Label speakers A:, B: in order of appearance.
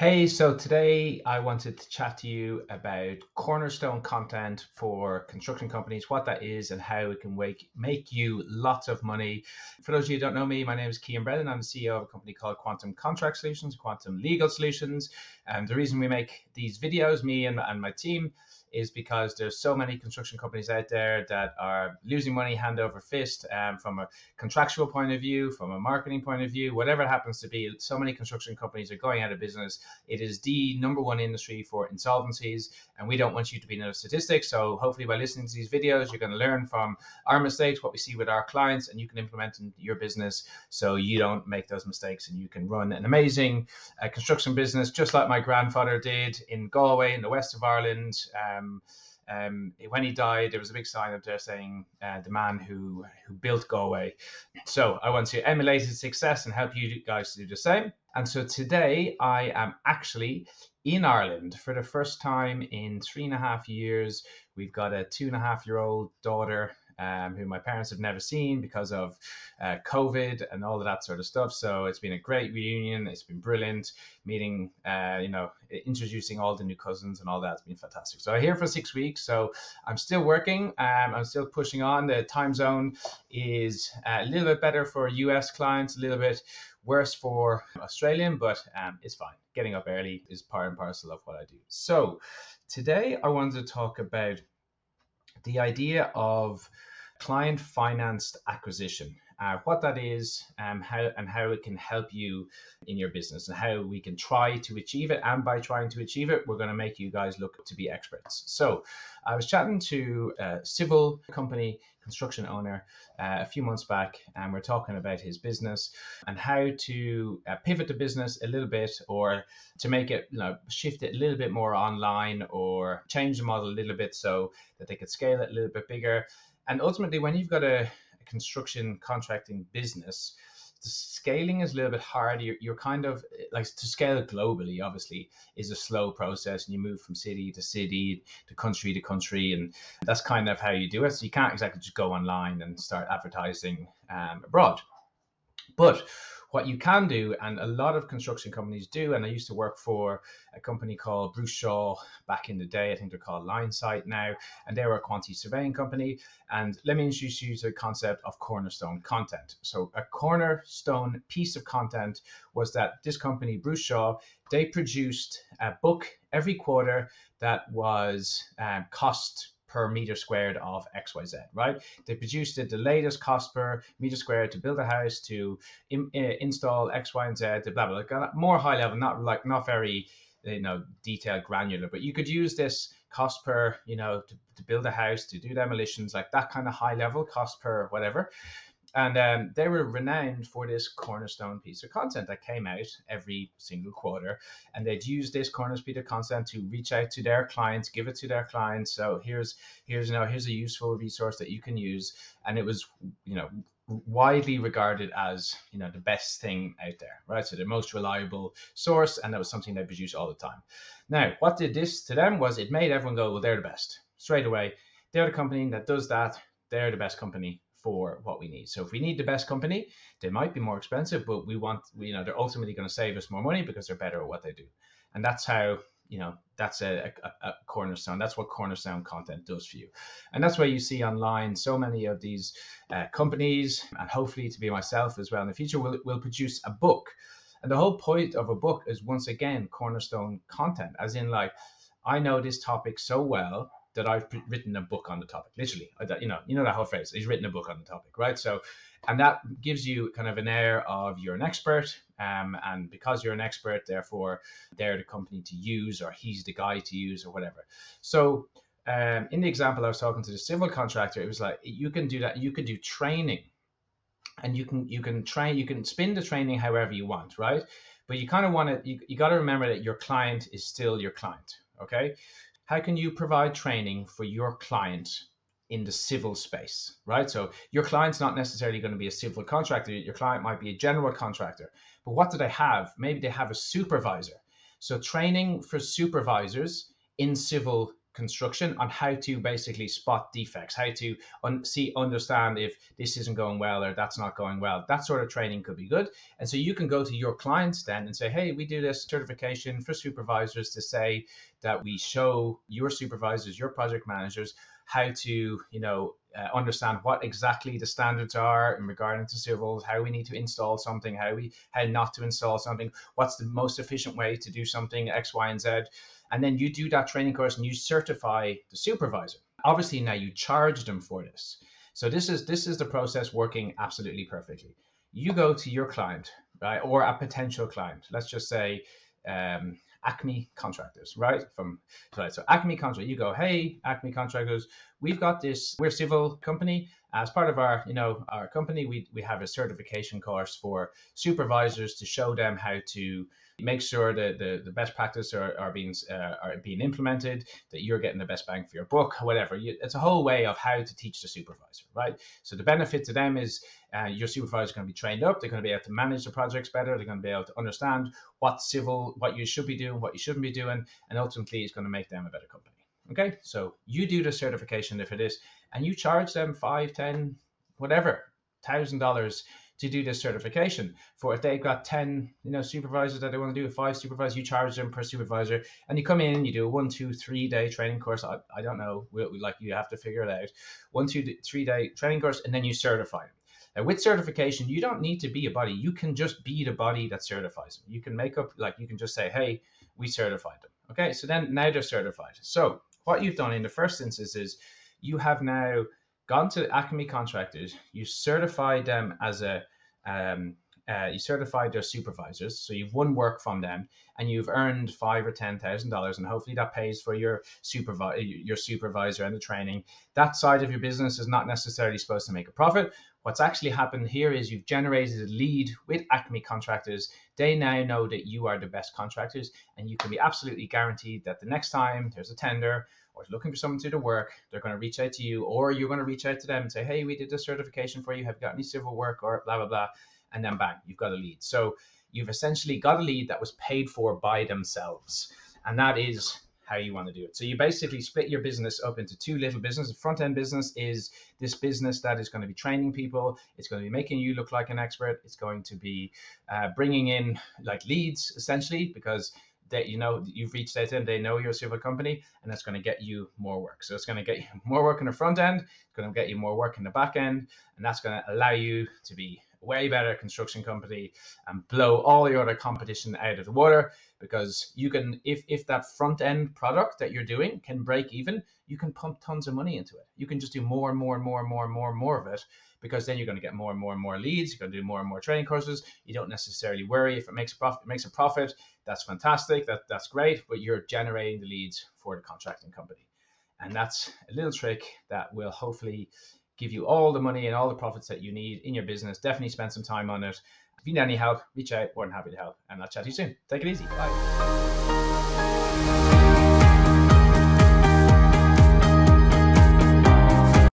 A: Hey, so today I wanted to chat to you about cornerstone content for construction companies, what that is, and how it can make, make you lots of money. For those of you who don't know me, my name is Cian Brennan. I'm the CEO of a company called Quantum Contract Solutions, Quantum Legal Solutions. And the reason we make these videos, me and, and my team, is because there's so many construction companies out there that are losing money hand over fist um, from a contractual point of view, from a marketing point of view, whatever it happens to be. So many construction companies are going out of business. It is the number one industry for insolvencies, and we don't want you to be another statistic. So hopefully, by listening to these videos, you're going to learn from our mistakes, what we see with our clients, and you can implement in your business so you don't make those mistakes and you can run an amazing uh, construction business just like my grandfather did in Galway in the west of Ireland. Um, um, um, when he died, there was a big sign up there saying uh, the man who who built Galway. So I want to emulate his success and help you guys to do the same. And so today I am actually in Ireland for the first time in three and a half years. We've got a two and a half year old daughter um, who my parents have never seen because of uh, COVID and all of that sort of stuff. So it's been a great reunion. It's been brilliant meeting, uh, you know, introducing all the new cousins and all that. It's been fantastic. So I'm here for six weeks. So I'm still working. Um, I'm still pushing on. The time zone is a little bit better for US clients, a little bit worse for Australian, but um, it's fine. Getting up early is part and parcel of what I do. So today I wanted to talk about the idea of client financed acquisition. Uh, what that is, um, how and how it can help you in your business, and how we can try to achieve it. And by trying to achieve it, we're going to make you guys look to be experts. So, I was chatting to a civil company construction owner uh, a few months back, and we're talking about his business and how to uh, pivot the business a little bit, or to make it, you know, shift it a little bit more online, or change the model a little bit so that they could scale it a little bit bigger and ultimately, when you've got a, a construction contracting business, the scaling is a little bit hard. You're, you're kind of like to scale globally, obviously, is a slow process, and you move from city to city, to country to country, and that's kind of how you do it. So you can't exactly just go online and start advertising um, abroad. But what you can do, and a lot of construction companies do, and I used to work for a company called Bruce Shaw back in the day. I think they're called Linesight now, and they were a quantity surveying company. And let me introduce you to the concept of cornerstone content. So a cornerstone piece of content was that this company, Bruce Shaw, they produced a book every quarter that was um, cost per meter squared of XYZ, right? They produced it the latest cost per meter squared to build a house, to in, uh, install X, Y, and Z, to blah, blah, blah. More high level, not like, not very, you know, detailed granular, but you could use this cost per, you know, to, to build a house, to do demolitions, like that kind of high level cost per whatever and um, they were renowned for this cornerstone piece of content that came out every single quarter. And they'd use this cornerstone piece of content to reach out to their clients give it to their clients. So here's here's you know here's a useful resource that you can use. And it was you know widely regarded as you know the best thing out there right? So the most reliable source and that was something they produced all the time. Now what did this to them was it made everyone go well they're the best straight away. They're the company that does that. They're the best company for what we need. So if we need the best company, they might be more expensive, but we want, you know, they're ultimately going to save us more money because they're better at what they do. And that's how, you know, that's a, a, a cornerstone. That's what cornerstone content does for you. And that's why you see online so many of these uh, companies, and hopefully to be myself as well in the future, will, will produce a book. And the whole point of a book is once again cornerstone content, as in like, I know this topic so well that I've written a book on the topic. Literally, you know, you know that whole phrase. He's written a book on the topic, right? So, and that gives you kind of an air of you're an expert, um, and because you're an expert, therefore they're the company to use, or he's the guy to use, or whatever. So, um, in the example I was talking to the civil contractor, it was like you can do that. You can do training, and you can you can train, you can spin the training however you want, right? But you kind of want to you, you got to remember that your client is still your client, okay? How can you provide training for your client in the civil space, right? So your client's not necessarily going to be a civil contractor. Your client might be a general contractor. But what do they have? Maybe they have a supervisor. So training for supervisors in civil construction on how to basically spot defects, how to un- see, understand if this isn't going well or that's not going well. That sort of training could be good. And so you can go to your clients then and say, hey, we do this certification for supervisors to say that we show your supervisors, your project managers, how to, you know, uh, understand what exactly the standards are in regard to civils, how we need to install something, how we how not to install something, what's the most efficient way to do something X, Y, and Z and then you do that training course and you certify the supervisor. Obviously, now you charge them for this. So this is this is the process working absolutely perfectly. You go to your client, right, or a potential client. Let's just say um, Acme Contractors, right? From so Acme Contractors, you go, hey, Acme Contractors, we've got this. We're civil company. As part of our, you know, our company, we we have a certification course for supervisors to show them how to make sure that the, the best practice are, are being uh, are being implemented, that you're getting the best bang for your buck, whatever. You, it's a whole way of how to teach the supervisor, right? So the benefit to them is uh, your supervisor is going to be trained up. They're going to be able to manage the projects better. They're going to be able to understand what civil, what you should be doing, what you shouldn't be doing, and ultimately it's going to make them a better company. Okay, so you do the certification if it is, and you charge them five, ten, whatever, thousand dollars to do this certification. For if they've got 10, you know, supervisors that they want to do, five supervisors, you charge them per supervisor, and you come in you do a one, two, three day training course. I, I don't know, we, we, like you have to figure it out. One, two, three day training course, and then you certify them. Now, with certification, you don't need to be a body. You can just be the body that certifies them. You can make up, like, you can just say, hey, we certified them. Okay, so then now they're certified. So, what you've done in the first instance is you have now gone to Acme contractors, you certified them as a um, uh, you certified their supervisors, so you've won work from them, and you've earned five or ten thousand dollars, and hopefully that pays for your supervisor, your supervisor and the training. That side of your business is not necessarily supposed to make a profit. What's actually happened here is you've generated a lead with Acme contractors. They now know that you are the best contractors, and you can be absolutely guaranteed that the next time there's a tender looking for someone to do the work, they're going to reach out to you, or you're going to reach out to them and say, "Hey, we did this certification for you. Have you got any civil work?" Or blah blah blah, and then bang, you've got a lead. So you've essentially got a lead that was paid for by themselves, and that is how you want to do it. So you basically split your business up into two little businesses. The front end business is this business that is going to be training people. It's going to be making you look like an expert. It's going to be uh, bringing in like leads essentially because that you know you've reached to them, they know you're a civil company, and that's going to get you more work. So it's going to get you more work in the front end, it's going to get you more work in the back end, and that's going to allow you to be way better construction company and blow all your other competition out of the water because you can if if that front end product that you're doing can break even, you can pump tons of money into it. You can just do more and more and more and more and more and more of it because then you're going to get more and more and more leads. You're going to do more and more training courses. You don't necessarily worry if it makes a profit. It makes a profit. That's fantastic. That that's great. But you're generating the leads for the contracting company, and that's a little trick that will hopefully give you all the money and all the profits that you need in your business. Definitely spend some time on it. If you need any help, reach out. More than happy to help. And I'll chat to you soon. Take it easy. Bye.